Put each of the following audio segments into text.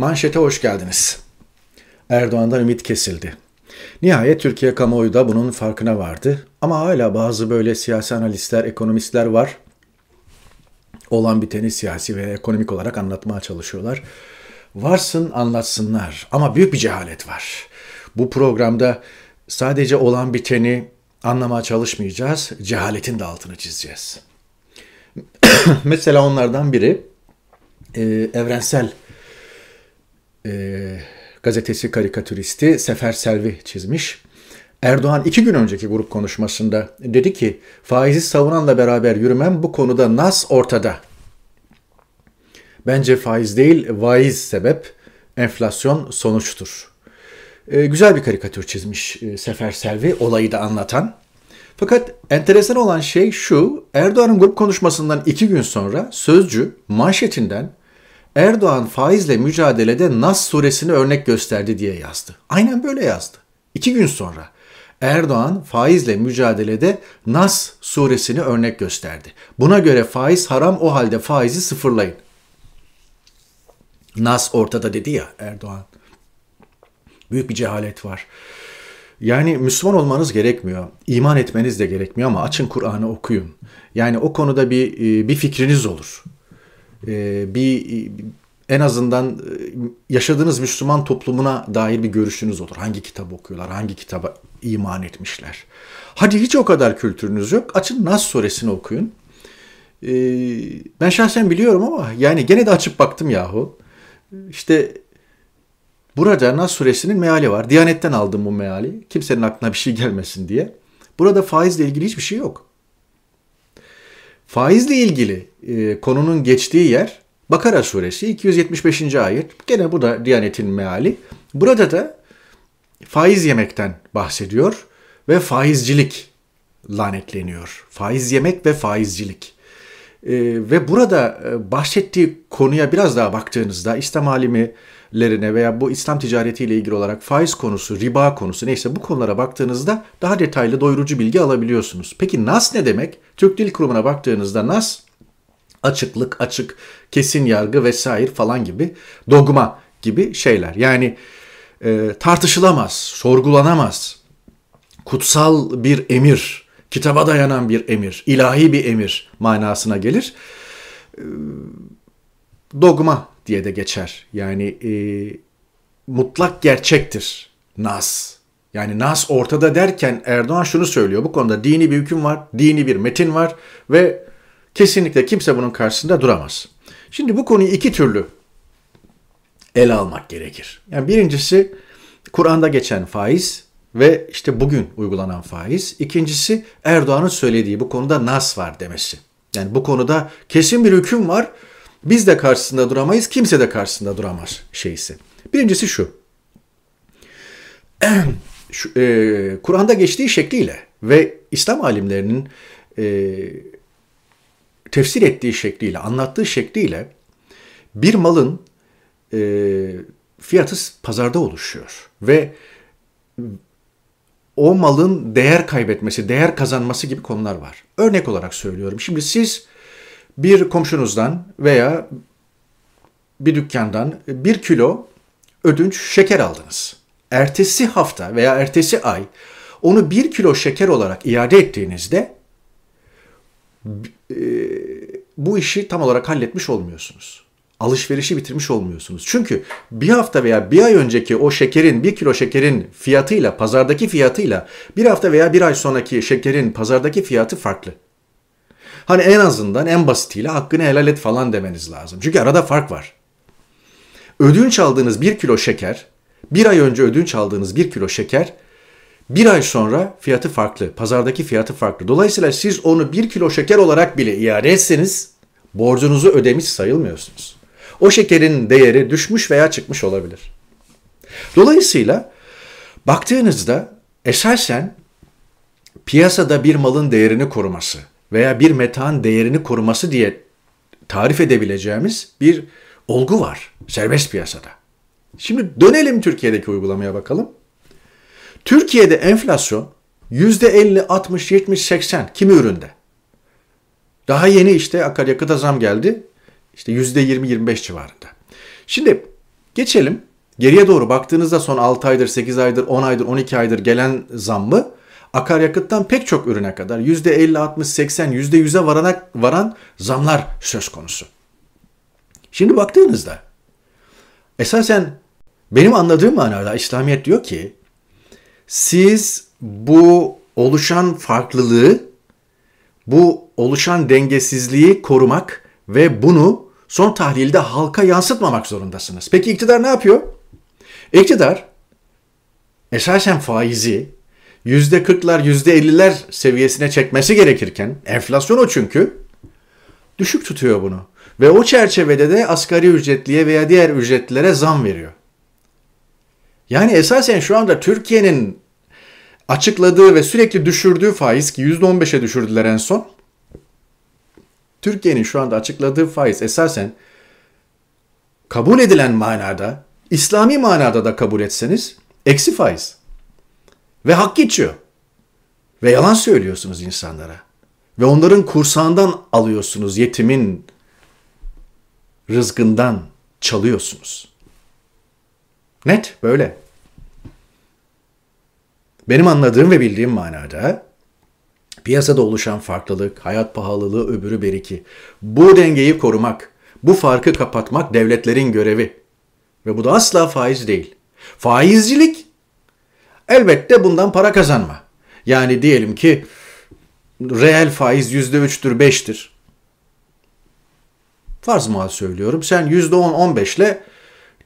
Manşete hoş geldiniz. Erdoğan'dan ümit kesildi. Nihayet Türkiye kamuoyu da bunun farkına vardı. Ama hala bazı böyle siyasi analistler, ekonomistler var. Olan biteni siyasi ve ekonomik olarak anlatmaya çalışıyorlar. Varsın anlatsınlar ama büyük bir cehalet var. Bu programda sadece olan biteni anlamaya çalışmayacağız, cehaletin de altını çizeceğiz. Mesela onlardan biri e, evrensel e, gazetesi karikatüristi Sefer Selvi çizmiş. Erdoğan iki gün önceki grup konuşmasında dedi ki faizi savunanla beraber yürümem bu konuda nas ortada. Bence faiz değil vaiz sebep, enflasyon sonuçtur. E, güzel bir karikatür çizmiş e, Sefer Selvi olayı da anlatan. Fakat enteresan olan şey şu, Erdoğan'ın grup konuşmasından iki gün sonra Sözcü manşetinden Erdoğan faizle mücadelede Nas suresini örnek gösterdi diye yazdı. Aynen böyle yazdı. İki gün sonra Erdoğan faizle mücadelede Nas suresini örnek gösterdi. Buna göre faiz haram o halde faizi sıfırlayın. Nas ortada dedi ya Erdoğan. Büyük bir cehalet var. Yani Müslüman olmanız gerekmiyor. İman etmeniz de gerekmiyor ama açın Kur'an'ı okuyun. Yani o konuda bir bir fikriniz olur. Ee, bir en azından e, yaşadığınız Müslüman toplumuna dair bir görüşünüz olur. Hangi kitap okuyorlar, hangi kitaba iman etmişler. Hadi hiç o kadar kültürünüz yok. Açın Nas suresini okuyun. Ee, ben şahsen biliyorum ama yani gene de açıp baktım yahu. İşte burada Nas suresinin meali var. Diyanetten aldım bu meali. Kimsenin aklına bir şey gelmesin diye. Burada faizle ilgili hiçbir şey yok. Faizle ilgili e, konunun geçtiği yer Bakara suresi 275. ayet. Gene bu da Diyanet'in meali. Burada da faiz yemekten bahsediyor ve faizcilik lanetleniyor. Faiz yemek ve faizcilik. E, ve burada e, bahsettiği konuya biraz daha baktığınızda İslam alimlerine veya bu İslam ticaretiyle ilgili olarak faiz konusu, riba konusu neyse bu konulara baktığınızda daha detaylı doyurucu bilgi alabiliyorsunuz. Peki NAS ne demek? Türk Dil Kurumu'na baktığınızda NAS açıklık, açık, kesin yargı vesaire falan gibi dogma gibi şeyler. Yani e, tartışılamaz, sorgulanamaz, kutsal bir emir, kitaba dayanan bir emir, ilahi bir emir manasına gelir. E, dogma diye de geçer. Yani e, mutlak gerçektir nas. Yani nas ortada derken Erdoğan şunu söylüyor. Bu konuda dini bir hüküm var, dini bir metin var ve kesinlikle kimse bunun karşısında duramaz. Şimdi bu konuyu iki türlü ele almak gerekir. Yani birincisi Kur'an'da geçen faiz ve işte bugün uygulanan faiz. İkincisi Erdoğan'ın söylediği bu konuda nas var demesi. Yani bu konuda kesin bir hüküm var. Biz de karşısında duramayız, kimse de karşısında duramaz şeysi. Birincisi şu. şu e, Kur'an'da geçtiği şekliyle ve İslam alimlerinin e, tefsir ettiği şekliyle, anlattığı şekliyle bir malın e, fiyatı pazarda oluşuyor ve o malın değer kaybetmesi, değer kazanması gibi konular var. Örnek olarak söylüyorum. Şimdi siz bir komşunuzdan veya bir dükkandan bir kilo ödünç şeker aldınız. Ertesi hafta veya ertesi ay onu bir kilo şeker olarak iade ettiğinizde e, bu işi tam olarak halletmiş olmuyorsunuz. Alışverişi bitirmiş olmuyorsunuz. Çünkü bir hafta veya bir ay önceki o şekerin, bir kilo şekerin fiyatıyla, pazardaki fiyatıyla bir hafta veya bir ay sonraki şekerin pazardaki fiyatı farklı. Hani en azından en basitiyle hakkını helal et falan demeniz lazım. Çünkü arada fark var. Ödünç aldığınız bir kilo şeker, bir ay önce ödünç aldığınız bir kilo şeker bir ay sonra fiyatı farklı. Pazardaki fiyatı farklı. Dolayısıyla siz onu bir kilo şeker olarak bile iade etseniz borcunuzu ödemiş sayılmıyorsunuz. O şekerin değeri düşmüş veya çıkmış olabilir. Dolayısıyla baktığınızda esasen piyasada bir malın değerini koruması veya bir metan değerini koruması diye tarif edebileceğimiz bir olgu var serbest piyasada. Şimdi dönelim Türkiye'deki uygulamaya bakalım. Türkiye'de enflasyon %50, 60, 70, 80 kimi üründe. Daha yeni işte akaryakıta zam geldi. İşte %20-25 civarında. Şimdi Geçelim. Geriye doğru baktığınızda son 6 aydır, 8 aydır, 10 aydır, 12 aydır gelen zammı akaryakıttan pek çok ürüne kadar %50, 60, 80, %100'e varana, varan zamlar söz konusu. Şimdi baktığınızda esasen benim anladığım manada İslamiyet diyor ki siz bu oluşan farklılığı, bu oluşan dengesizliği korumak ve bunu son tahlilde halka yansıtmamak zorundasınız. Peki iktidar ne yapıyor? İktidar esasen faizi yüzde kırklar, yüzde elliler seviyesine çekmesi gerekirken, enflasyon o çünkü, düşük tutuyor bunu. Ve o çerçevede de asgari ücretliye veya diğer ücretlilere zam veriyor. Yani esasen şu anda Türkiye'nin açıkladığı ve sürekli düşürdüğü faiz ki %15'e düşürdüler en son. Türkiye'nin şu anda açıkladığı faiz esasen kabul edilen manada, İslami manada da kabul etseniz eksi faiz. Ve hak geçiyor. Ve yalan söylüyorsunuz insanlara. Ve onların kursağından alıyorsunuz yetimin rızkından çalıyorsunuz. Net böyle. Benim anladığım ve bildiğim manada piyasada oluşan farklılık, hayat pahalılığı, öbürü beriki. Bu dengeyi korumak, bu farkı kapatmak devletlerin görevi. Ve bu da asla faiz değil. Faizcilik elbette bundan para kazanma. Yani diyelim ki reel faiz %3'tür, 5'tir. Farz muhal söylüyorum. Sen %10-15 ile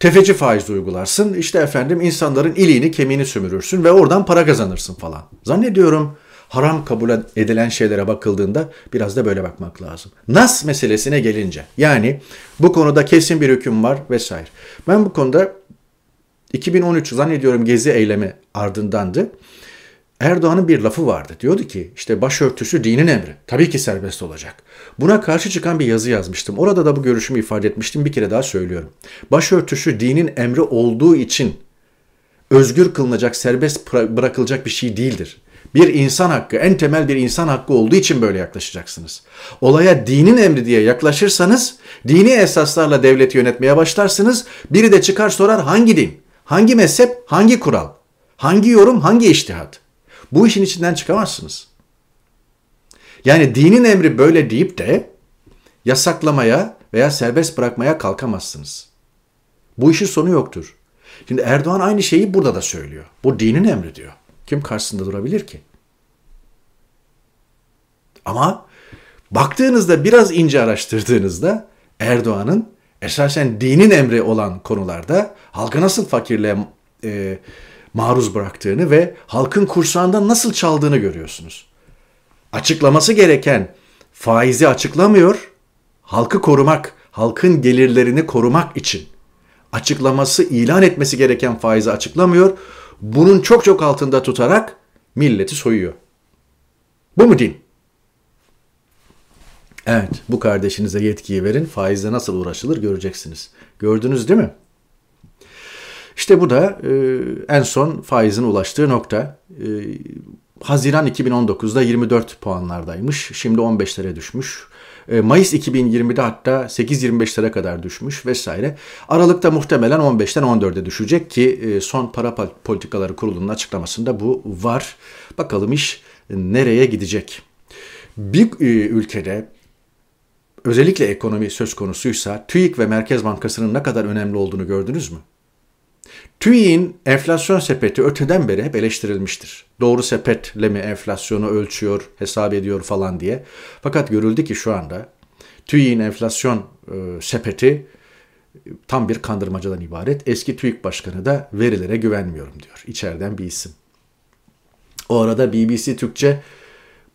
tefeci faiz uygularsın. İşte efendim insanların iliğini kemiğini sümürürsün ve oradan para kazanırsın falan. Zannediyorum haram kabul edilen şeylere bakıldığında biraz da böyle bakmak lazım. Nas meselesine gelince yani bu konuda kesin bir hüküm var vesaire. Ben bu konuda 2013 zannediyorum gezi eylemi ardındandı. Erdoğan'ın bir lafı vardı. Diyordu ki işte başörtüsü dinin emri. Tabii ki serbest olacak. Buna karşı çıkan bir yazı yazmıştım. Orada da bu görüşümü ifade etmiştim. Bir kere daha söylüyorum. Başörtüsü dinin emri olduğu için özgür kılınacak, serbest bırakılacak bir şey değildir. Bir insan hakkı, en temel bir insan hakkı olduğu için böyle yaklaşacaksınız. Olaya dinin emri diye yaklaşırsanız, dini esaslarla devleti yönetmeye başlarsınız. Biri de çıkar sorar hangi din, hangi mezhep, hangi kural, hangi yorum, hangi iştihat. Bu işin içinden çıkamazsınız. Yani dinin emri böyle deyip de yasaklamaya veya serbest bırakmaya kalkamazsınız. Bu işin sonu yoktur. Şimdi Erdoğan aynı şeyi burada da söylüyor. Bu dinin emri diyor. Kim karşısında durabilir ki? Ama baktığınızda biraz ince araştırdığınızda Erdoğan'ın esasen dinin emri olan konularda halka nasıl fakirliğe e, maruz bıraktığını ve halkın kursağından nasıl çaldığını görüyorsunuz. Açıklaması gereken faizi açıklamıyor, halkı korumak, halkın gelirlerini korumak için açıklaması, ilan etmesi gereken faizi açıklamıyor. Bunun çok çok altında tutarak milleti soyuyor. Bu mu din? Evet, bu kardeşinize yetkiyi verin. Faizle nasıl uğraşılır göreceksiniz. Gördünüz değil mi? İşte bu da e, en son faizin ulaştığı nokta. E, Haziran 2019'da 24 puanlardaymış. Şimdi 15'lere düşmüş. E, Mayıs 2020'de hatta 8-25'lere kadar düşmüş vesaire. Aralıkta muhtemelen 15'ten 14'e düşecek ki e, son para politikaları kurulunun açıklamasında bu var. Bakalım iş nereye gidecek? Bir e, ülkede özellikle ekonomi söz konusuysa TÜİK ve Merkez Bankası'nın ne kadar önemli olduğunu gördünüz mü? TÜİ'nin enflasyon sepeti öteden beri hep eleştirilmiştir. Doğru sepetle mi enflasyonu ölçüyor, hesap ediyor falan diye. Fakat görüldü ki şu anda TÜİ'nin enflasyon e, sepeti tam bir kandırmacadan ibaret. Eski TÜİK Başkanı da verilere güvenmiyorum diyor. İçeriden bir isim. O arada BBC Türkçe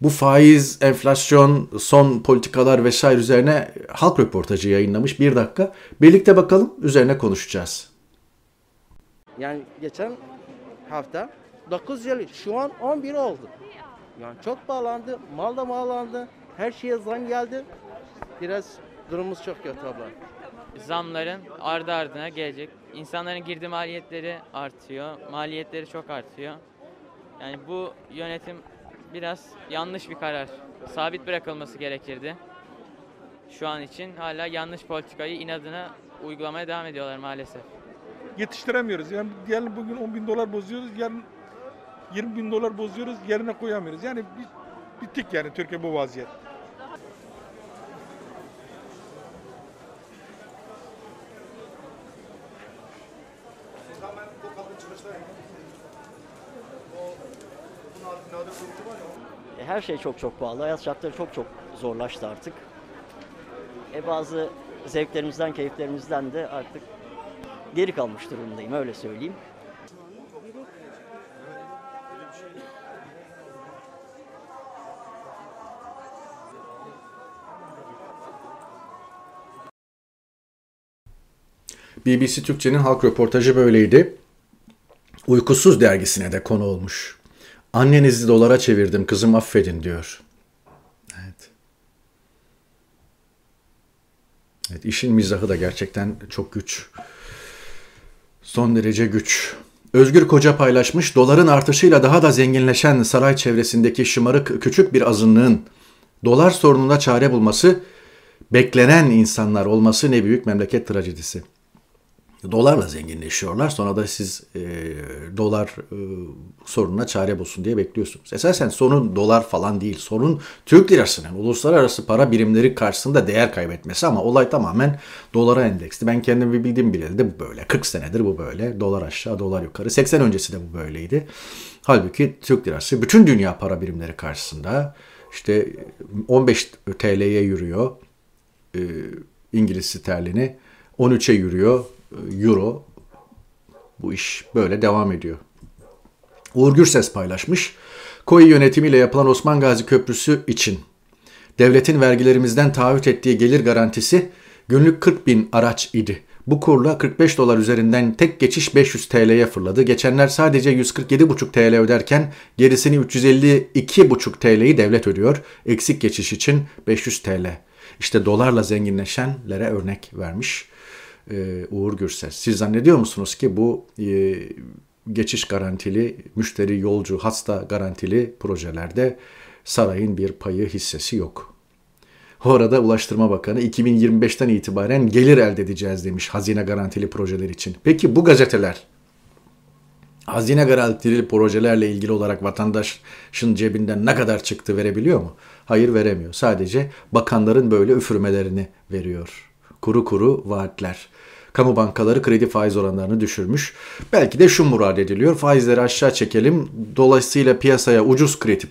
bu faiz, enflasyon, son politikalar vesaire üzerine halk röportajı yayınlamış. Bir dakika. Birlikte bakalım üzerine konuşacağız. Yani geçen hafta 9 yıl şu an 11 oldu. Yani çok bağlandı, mal da bağlandı, her şeye zam geldi. Biraz durumumuz çok kötü abla. Zamların ardı ardına gelecek. İnsanların girdi maliyetleri artıyor, maliyetleri çok artıyor. Yani bu yönetim biraz yanlış bir karar. Sabit bırakılması gerekirdi. Şu an için hala yanlış politikayı inadına uygulamaya devam ediyorlar maalesef. Yetiştiremiyoruz. Yani diyelim bugün 10 bin dolar bozuyoruz, yarın 20 bin dolar bozuyoruz, yerine koyamıyoruz. Yani bittik yani Türkiye bu vaziyet. E, Her şey çok çok pahalı. Hayat şartları çok çok zorlaştı artık. E bazı zevklerimizden, keyiflerimizden de artık geri kalmış durumdayım öyle söyleyeyim. BBC Türkçe'nin halk röportajı böyleydi. Uykusuz dergisine de konu olmuş. Annenizi dolara çevirdim kızım affedin diyor. Evet. Evet işin mizahı da gerçekten çok güç. Son derece güç. Özgür Koca paylaşmış, doların artışıyla daha da zenginleşen saray çevresindeki şımarık küçük bir azınlığın dolar sorununa çare bulması, beklenen insanlar olması ne büyük memleket trajedisi. Dolarla zenginleşiyorlar. Sonra da siz e, dolar e, sorununa çare bulsun diye bekliyorsunuz. Esasen sorun dolar falan değil. Sorun Türk lirasının uluslararası para birimleri karşısında değer kaybetmesi ama olay tamamen dolara endeksli. Ben kendimi bildiğim bileli de bu böyle. 40 senedir bu böyle. Dolar aşağı, dolar yukarı. 80 öncesi de bu böyleydi. Halbuki Türk lirası bütün dünya para birimleri karşısında işte 15 TL'ye yürüyor. E, İngiliz sterlini 13'e yürüyor euro. Bu iş böyle devam ediyor. Uğur Gürses paylaşmış. KOİ yönetimiyle yapılan Osman Gazi Köprüsü için devletin vergilerimizden taahhüt ettiği gelir garantisi günlük 40 bin araç idi. Bu kurla 45 dolar üzerinden tek geçiş 500 TL'ye fırladı. Geçenler sadece 147,5 TL öderken gerisini 352,5 TL'yi devlet ödüyor. Eksik geçiş için 500 TL. İşte dolarla zenginleşenlere örnek vermiş e, Uğur Gürses. Siz zannediyor musunuz ki bu e, geçiş garantili, müşteri yolcu hasta garantili projelerde sarayın bir payı hissesi yok. Orada Ulaştırma Bakanı 2025'ten itibaren gelir elde edeceğiz demiş hazine garantili projeler için. Peki bu gazeteler hazine garantili projelerle ilgili olarak vatandaşın cebinden ne kadar çıktı verebiliyor mu? Hayır veremiyor. Sadece bakanların böyle üfürmelerini veriyor. Kuru kuru vaatler. Kamu bankaları kredi faiz oranlarını düşürmüş. Belki de şu murad ediliyor. Faizleri aşağı çekelim. Dolayısıyla piyasaya ucuz kredi,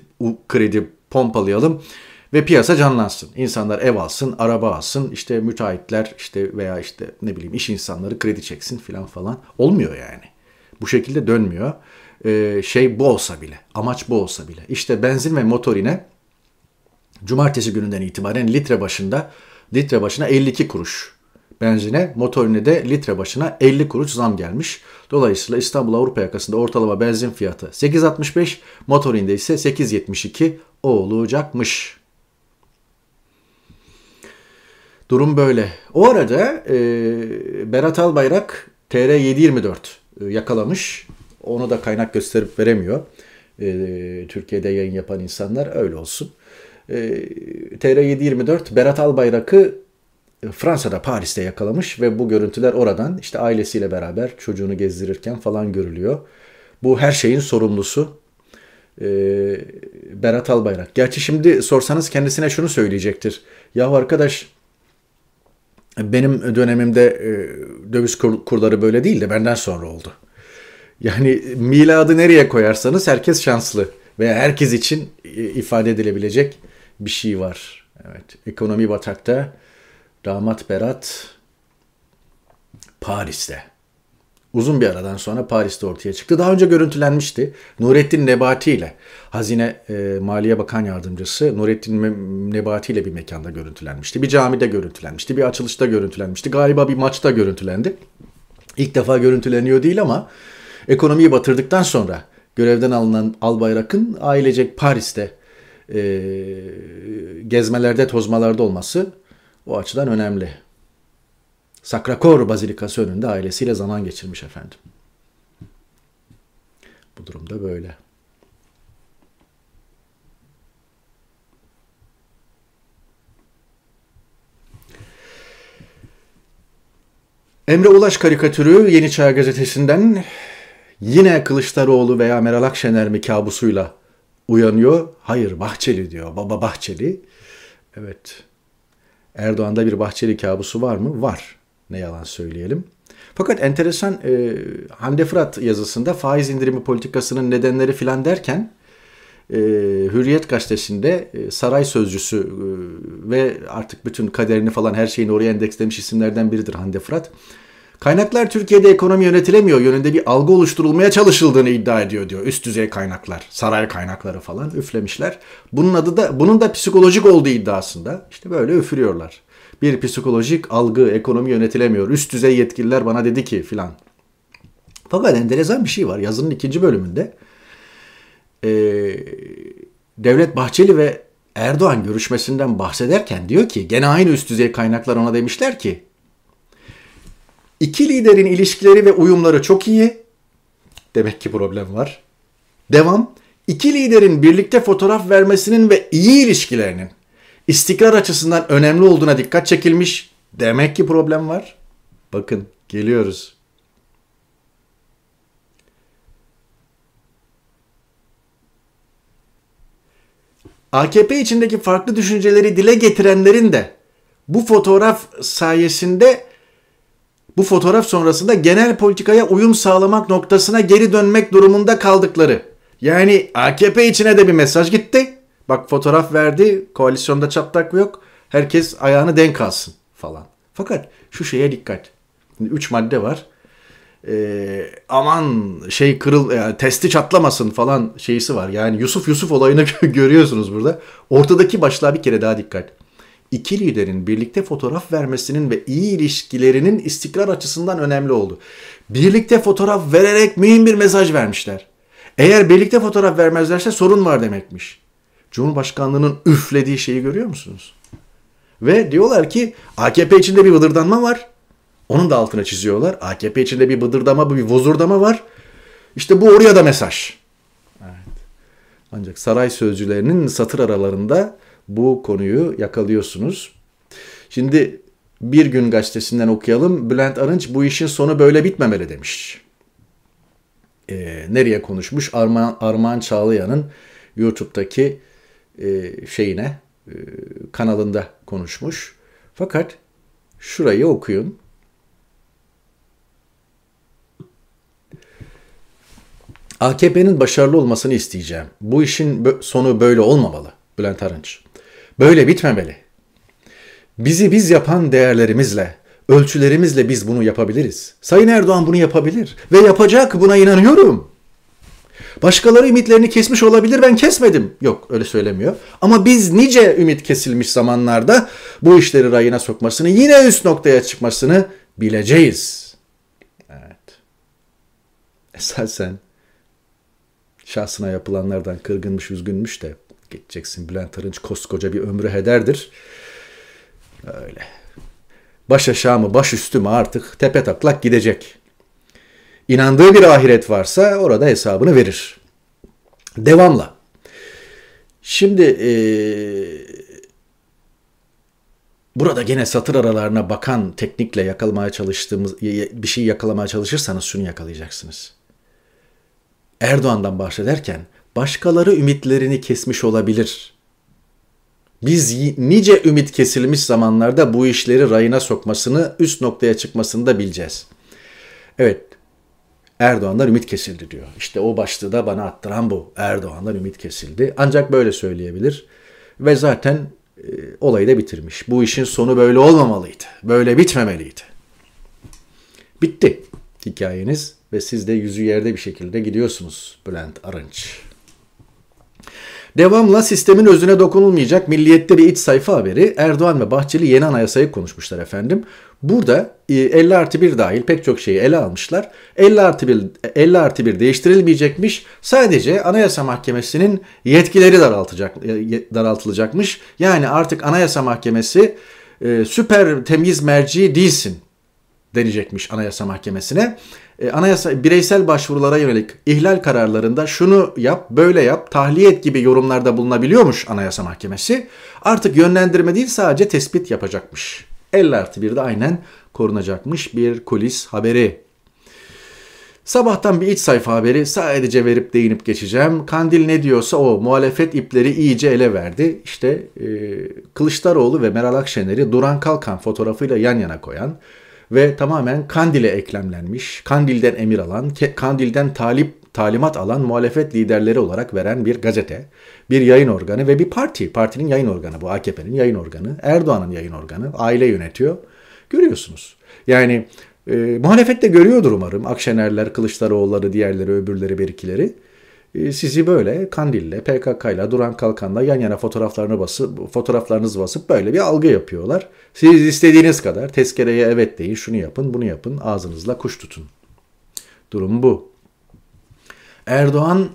kredi pompalayalım ve piyasa canlansın. İnsanlar ev alsın, araba alsın, işte müteahhitler işte veya işte ne bileyim iş insanları kredi çeksin filan falan. Olmuyor yani. Bu şekilde dönmüyor. Ee, şey bu olsa bile, amaç bu olsa bile. İşte benzin ve motorine cumartesi gününden itibaren litre başında litre başına 52 kuruş benzine, motorine de litre başına 50 kuruş zam gelmiş. Dolayısıyla İstanbul Avrupa yakasında ortalama benzin fiyatı 8.65, motorinde ise 8.72 olacakmış. Durum böyle. O arada e, Berat Albayrak TR724 e, yakalamış. Onu da kaynak gösterip veremiyor. E, Türkiye'de yayın yapan insanlar öyle olsun. E, TR724 Berat Albayrak'ı Fransa'da Paris'te yakalamış ve bu görüntüler oradan işte ailesiyle beraber çocuğunu gezdirirken falan görülüyor. Bu her şeyin sorumlusu e, Berat Albayrak. Gerçi şimdi sorsanız kendisine şunu söyleyecektir. Yahu arkadaş benim dönemimde e, döviz kur, kurları böyle değil de benden sonra oldu. Yani miladı nereye koyarsanız herkes şanslı veya herkes için ifade edilebilecek bir şey var. Evet, ekonomi batakta Damat Berat Paris'te. Uzun bir aradan sonra Paris'te ortaya çıktı. Daha önce görüntülenmişti. Nurettin Nebati ile Hazine e, Maliye Bakan Yardımcısı Nurettin Nebati ile bir mekanda görüntülenmişti. Bir camide görüntülenmişti. Bir açılışta görüntülenmişti. Galiba bir maçta görüntülendi. İlk defa görüntüleniyor değil ama ekonomiyi batırdıktan sonra görevden alınan Albayrak'ın ailecek Paris'te e, gezmelerde, tozmalarda olması o açıdan önemli. Sakrakor Bazilikası önünde ailesiyle zaman geçirmiş efendim. Bu durumda böyle. Emre Ulaş karikatürü Yeni Çağ Gazetesi'nden yine Kılıçdaroğlu veya Meral Akşener mi kabusuyla uyanıyor? Hayır Bahçeli diyor. Baba Bahçeli. Evet. Erdoğan'da bir Bahçeli kabusu var mı? Var. Ne yalan söyleyelim. Fakat enteresan e, Hande Fırat yazısında faiz indirimi politikasının nedenleri filan derken e, Hürriyet gazetesinde e, saray sözcüsü e, ve artık bütün kaderini falan her şeyini oraya endekslemiş isimlerden biridir Hande Fırat. Kaynaklar Türkiye'de ekonomi yönetilemiyor yönünde bir algı oluşturulmaya çalışıldığını iddia ediyor diyor. Üst düzey kaynaklar, saray kaynakları falan üflemişler. Bunun adı da bunun da psikolojik olduğu iddiasında. İşte böyle üfürüyorlar. Bir psikolojik algı, ekonomi yönetilemiyor. Üst düzey yetkililer bana dedi ki filan. Fakat enteresan bir şey var. Yazının ikinci bölümünde e, Devlet Bahçeli ve Erdoğan görüşmesinden bahsederken diyor ki gene aynı üst düzey kaynaklar ona demişler ki iki liderin ilişkileri ve uyumları çok iyi. Demek ki problem var. Devam. İki liderin birlikte fotoğraf vermesinin ve iyi ilişkilerinin istikrar açısından önemli olduğuna dikkat çekilmiş. Demek ki problem var. Bakın geliyoruz. AKP içindeki farklı düşünceleri dile getirenlerin de bu fotoğraf sayesinde bu fotoğraf sonrasında genel politikaya uyum sağlamak noktasına geri dönmek durumunda kaldıkları. Yani AKP içine de bir mesaj gitti. Bak fotoğraf verdi, koalisyonda çatlak yok. Herkes ayağını denk alsın falan. Fakat şu şeye dikkat. Üç madde var. Ee, aman şey kırıl yani testi çatlamasın falan şeysi var. Yani Yusuf Yusuf olayını görüyorsunuz burada. Ortadaki başlığa bir kere daha dikkat. İki liderin birlikte fotoğraf vermesinin ve iyi ilişkilerinin istikrar açısından önemli oldu. Birlikte fotoğraf vererek mühim bir mesaj vermişler. Eğer birlikte fotoğraf vermezlerse sorun var demekmiş. Cumhurbaşkanlığının üflediği şeyi görüyor musunuz? Ve diyorlar ki AKP içinde bir vıdırdanma var. Onun da altına çiziyorlar. AKP içinde bir bıdırdama, bir vozurdama var. İşte bu oraya da mesaj. Evet. Ancak saray sözcülerinin satır aralarında bu konuyu yakalıyorsunuz. Şimdi bir gün gazetesinden okuyalım. Bülent Arınç bu işin sonu böyle bitmemeli demiş. Ee, nereye konuşmuş? Armağan, Armağan Çağlayan'ın YouTube'daki e, şeyine, e, kanalında konuşmuş. Fakat şurayı okuyun. AKP'nin başarılı olmasını isteyeceğim. Bu işin sonu böyle olmamalı Bülent Arınç. Böyle bitmemeli. Bizi biz yapan değerlerimizle, ölçülerimizle biz bunu yapabiliriz. Sayın Erdoğan bunu yapabilir ve yapacak buna inanıyorum. Başkaları ümitlerini kesmiş olabilir ben kesmedim. Yok öyle söylemiyor. Ama biz nice ümit kesilmiş zamanlarda bu işleri rayına sokmasını yine üst noktaya çıkmasını bileceğiz. Evet. Esasen şahsına yapılanlardan kırgınmış, üzgünmüş de geçeceksin. Bülent Arınç koskoca bir ömrü hederdir. Öyle. Baş aşağı mı, baş üstü mü artık tepe taklak gidecek. İnandığı bir ahiret varsa orada hesabını verir. Devamla. Şimdi e, burada gene satır aralarına bakan teknikle yakalamaya çalıştığımız bir şey yakalamaya çalışırsanız şunu yakalayacaksınız. Erdoğan'dan bahsederken başkaları ümitlerini kesmiş olabilir. Biz nice ümit kesilmiş zamanlarda bu işleri rayına sokmasını, üst noktaya çıkmasını da bileceğiz. Evet, Erdoğan'dan ümit kesildi diyor. İşte o başlığı da bana attıran bu. Erdoğan'dan ümit kesildi. Ancak böyle söyleyebilir. Ve zaten e, olayı da bitirmiş. Bu işin sonu böyle olmamalıydı. Böyle bitmemeliydi. Bitti hikayeniz ve siz de yüzü yerde bir şekilde gidiyorsunuz Bülent Arınç. Devamla sistemin özüne dokunulmayacak milliyette bir iç sayfa haberi Erdoğan ve Bahçeli yeni anayasayı konuşmuşlar efendim. Burada 50 e, artı 1 dahil pek çok şeyi ele almışlar. 50 artı 1, 50 artı 1 değiştirilmeyecekmiş. Sadece Anayasa Mahkemesi'nin yetkileri daraltacak, e, daraltılacakmış. Yani artık Anayasa Mahkemesi e, süper temiz merci değilsin denecekmiş Anayasa Mahkemesi'ne. E, anayasa bireysel başvurulara yönelik ihlal kararlarında şunu yap, böyle yap, tahliye et gibi yorumlarda bulunabiliyormuş Anayasa Mahkemesi. Artık yönlendirme değil sadece tespit yapacakmış. 50 artı 1 de aynen korunacakmış bir kulis haberi. Sabahtan bir iç sayfa haberi sadece verip değinip geçeceğim. Kandil ne diyorsa o muhalefet ipleri iyice ele verdi. İşte e, Kılıçdaroğlu ve Meral Akşener'i Duran Kalkan fotoğrafıyla yan yana koyan ve tamamen Kandil'e eklemlenmiş, Kandil'den emir alan, Kandil'den talip talimat alan muhalefet liderleri olarak veren bir gazete, bir yayın organı ve bir parti. Partinin yayın organı bu AKP'nin yayın organı, Erdoğan'ın yayın organı, aile yönetiyor. Görüyorsunuz. Yani e, muhalefet de görüyordur umarım. Akşenerler, Kılıçdaroğulları, diğerleri, öbürleri, berikileri. E, sizi böyle Kandil'le, PKK'yla, Duran Kalkan'la yan yana fotoğraflarını basıp, fotoğraflarınızı basıp böyle bir algı yapıyorlar. Siz istediğiniz kadar tezkereye evet deyin, şunu yapın, bunu yapın, ağzınızla kuş tutun. Durum bu. Erdoğan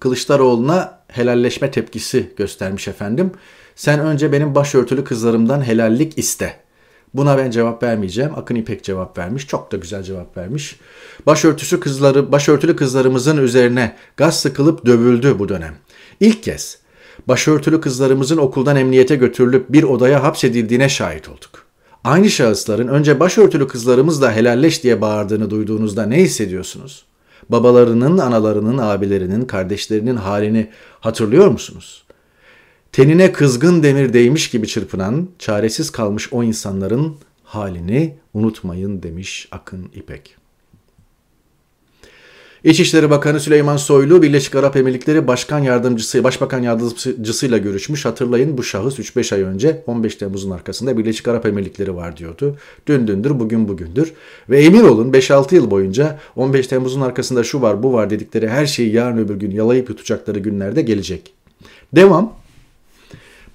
Kılıçdaroğlu'na helalleşme tepkisi göstermiş efendim. Sen önce benim başörtülü kızlarımdan helallik iste. Buna ben cevap vermeyeceğim. Akın İpek cevap vermiş. Çok da güzel cevap vermiş. Başörtüsü kızları, başörtülü kızlarımızın üzerine gaz sıkılıp dövüldü bu dönem. İlk kez başörtülü kızlarımızın okuldan emniyete götürülüp bir odaya hapsedildiğine şahit olduk. Aynı şahısların önce başörtülü kızlarımızla helalleş diye bağırdığını duyduğunuzda ne hissediyorsunuz? Babalarının, analarının, abilerinin, kardeşlerinin halini hatırlıyor musunuz? Tenine kızgın demir değmiş gibi çırpınan, çaresiz kalmış o insanların halini unutmayın demiş Akın İpek. İçişleri Bakanı Süleyman Soylu Birleşik Arap Emirlikleri Başkan Yardımcısı, Başbakan Yardımcısıyla görüşmüş. Hatırlayın bu şahıs 3-5 ay önce 15 Temmuz'un arkasında Birleşik Arap Emirlikleri var diyordu. Dün dündür bugün bugündür. Ve emin olun 5-6 yıl boyunca 15 Temmuz'un arkasında şu var bu var dedikleri her şeyi yarın öbür gün yalayıp yutacakları günlerde gelecek. Devam.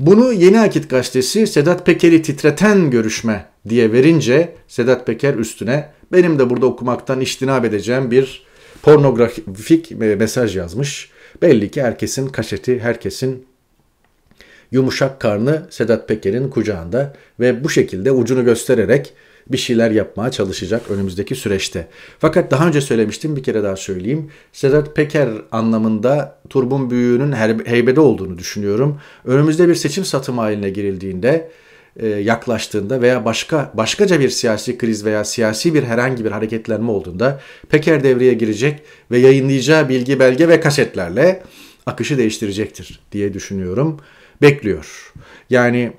Bunu Yeni Akit gazetesi Sedat Peker'i titreten görüşme diye verince Sedat Peker üstüne benim de burada okumaktan iştinab edeceğim bir pornografik mesaj yazmış. Belli ki herkesin kaşeti, herkesin yumuşak karnı Sedat Peker'in kucağında ve bu şekilde ucunu göstererek bir şeyler yapmaya çalışacak önümüzdeki süreçte. Fakat daha önce söylemiştim bir kere daha söyleyeyim. Sedat Peker anlamında turbun büyüğünün heybede olduğunu düşünüyorum. Önümüzde bir seçim satımı haline girildiğinde e, yaklaştığında veya başka başkaca bir siyasi kriz veya siyasi bir herhangi bir hareketlenme olduğunda Peker devreye girecek ve yayınlayacağı bilgi belge ve kasetlerle akışı değiştirecektir diye düşünüyorum. Bekliyor. Yani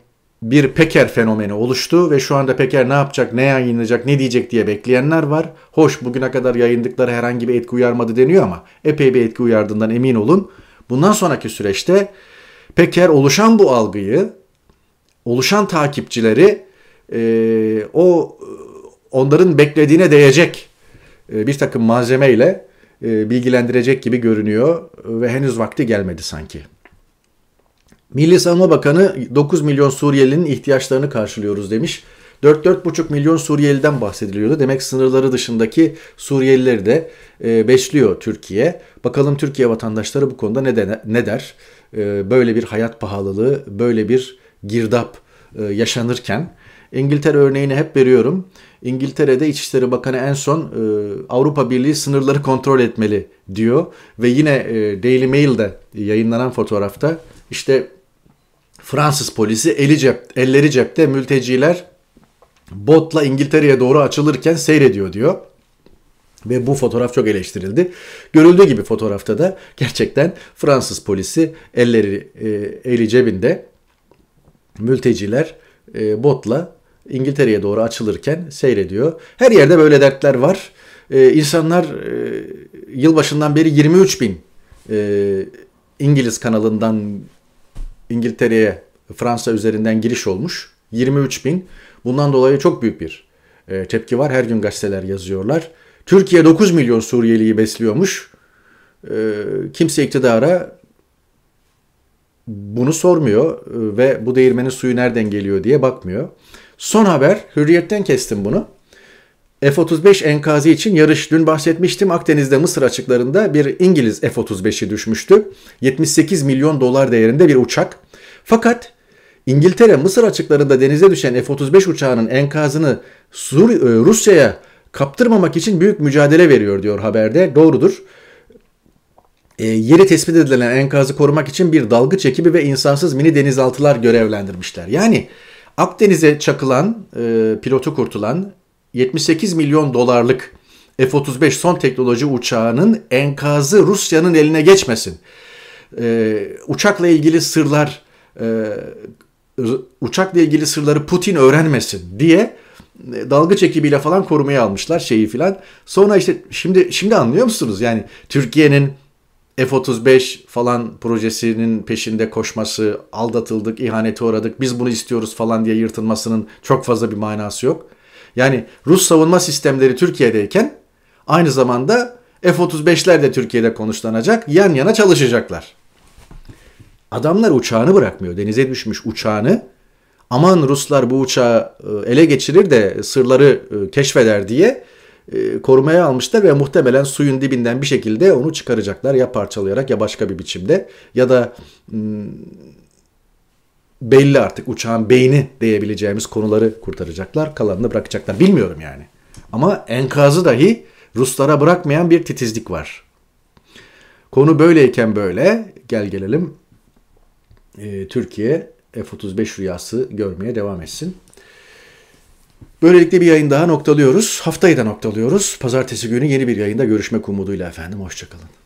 bir Peker fenomeni oluştu ve şu anda Peker ne yapacak, ne yayınlayacak, ne diyecek diye bekleyenler var. Hoş bugüne kadar yayınladıkları herhangi bir etki uyarmadı deniyor ama epey bir etki uyardığından emin olun. Bundan sonraki süreçte Peker oluşan bu algıyı, oluşan takipçileri e, o onların beklediğine değecek e, bir takım malzemeyle e, bilgilendirecek gibi görünüyor ve henüz vakti gelmedi sanki. Milli Savunma Bakanı 9 milyon Suriyelinin ihtiyaçlarını karşılıyoruz demiş. 4-4,5 milyon Suriyeliden bahsediliyordu. Demek sınırları dışındaki Suriyelileri de e, besliyor Türkiye. Bakalım Türkiye vatandaşları bu konuda ne, de, ne der? E, böyle bir hayat pahalılığı, böyle bir girdap e, yaşanırken. İngiltere örneğini hep veriyorum. İngiltere'de İçişleri Bakanı en son e, Avrupa Birliği sınırları kontrol etmeli diyor. Ve yine e, Daily Mail'de yayınlanan fotoğrafta işte Fransız polisi eli cep, elleri cepte mülteciler botla İngiltere'ye doğru açılırken seyrediyor diyor. Ve bu fotoğraf çok eleştirildi. Görüldüğü gibi fotoğrafta da gerçekten Fransız polisi elleri e, eli cebinde mülteciler e, botla İngiltere'ye doğru açılırken seyrediyor. Her yerde böyle dertler var. E, insanlar e, yılbaşından beri 23 bin e, İngiliz kanalından İngiltere'ye Fransa üzerinden giriş olmuş. 23 bin. Bundan dolayı çok büyük bir e, tepki var. Her gün gazeteler yazıyorlar. Türkiye 9 milyon Suriyeliyi besliyormuş. E, kimse iktidara bunu sormuyor e, ve bu değirmenin suyu nereden geliyor diye bakmıyor. Son haber, hürriyetten kestim bunu. F-35 enkazı için yarış dün bahsetmiştim. Akdeniz'de Mısır açıklarında bir İngiliz F-35'i düşmüştü. 78 milyon dolar değerinde bir uçak. Fakat İngiltere Mısır açıklarında denize düşen F-35 uçağının enkazını e, Rusya'ya kaptırmamak için büyük mücadele veriyor diyor haberde. Doğrudur. E, yeri tespit edilen enkazı korumak için bir dalgıç ekibi ve insansız mini denizaltılar görevlendirmişler. Yani Akdeniz'e çakılan, e, pilotu kurtulan 78 milyon dolarlık F-35 son teknoloji uçağının enkazı Rusya'nın eline geçmesin. Ee, uçakla ilgili sırlar, e, uçakla ilgili sırları Putin öğrenmesin diye e, dalgıç ekibiyle falan korumaya almışlar şeyi filan. Sonra işte şimdi şimdi anlıyor musunuz? Yani Türkiye'nin F-35 falan projesinin peşinde koşması, aldatıldık, ihanete uğradık, biz bunu istiyoruz falan diye yırtılmasının çok fazla bir manası yok. Yani Rus savunma sistemleri Türkiye'deyken aynı zamanda F-35'ler de Türkiye'de konuşlanacak, yan yana çalışacaklar. Adamlar uçağını bırakmıyor, denize düşmüş uçağını. Aman Ruslar bu uçağı e, ele geçirir de sırları e, keşfeder diye e, korumaya almışlar ve muhtemelen suyun dibinden bir şekilde onu çıkaracaklar ya parçalayarak ya başka bir biçimde ya da belli artık uçağın beyni diyebileceğimiz konuları kurtaracaklar kalanını bırakacaklar bilmiyorum yani. Ama enkazı dahi Ruslara bırakmayan bir titizlik var. Konu böyleyken böyle gel gelelim e, Türkiye F-35 rüyası görmeye devam etsin. Böylelikle bir yayın daha noktalıyoruz. Haftayı da noktalıyoruz. Pazartesi günü yeni bir yayında görüşmek umuduyla efendim. Hoşçakalın.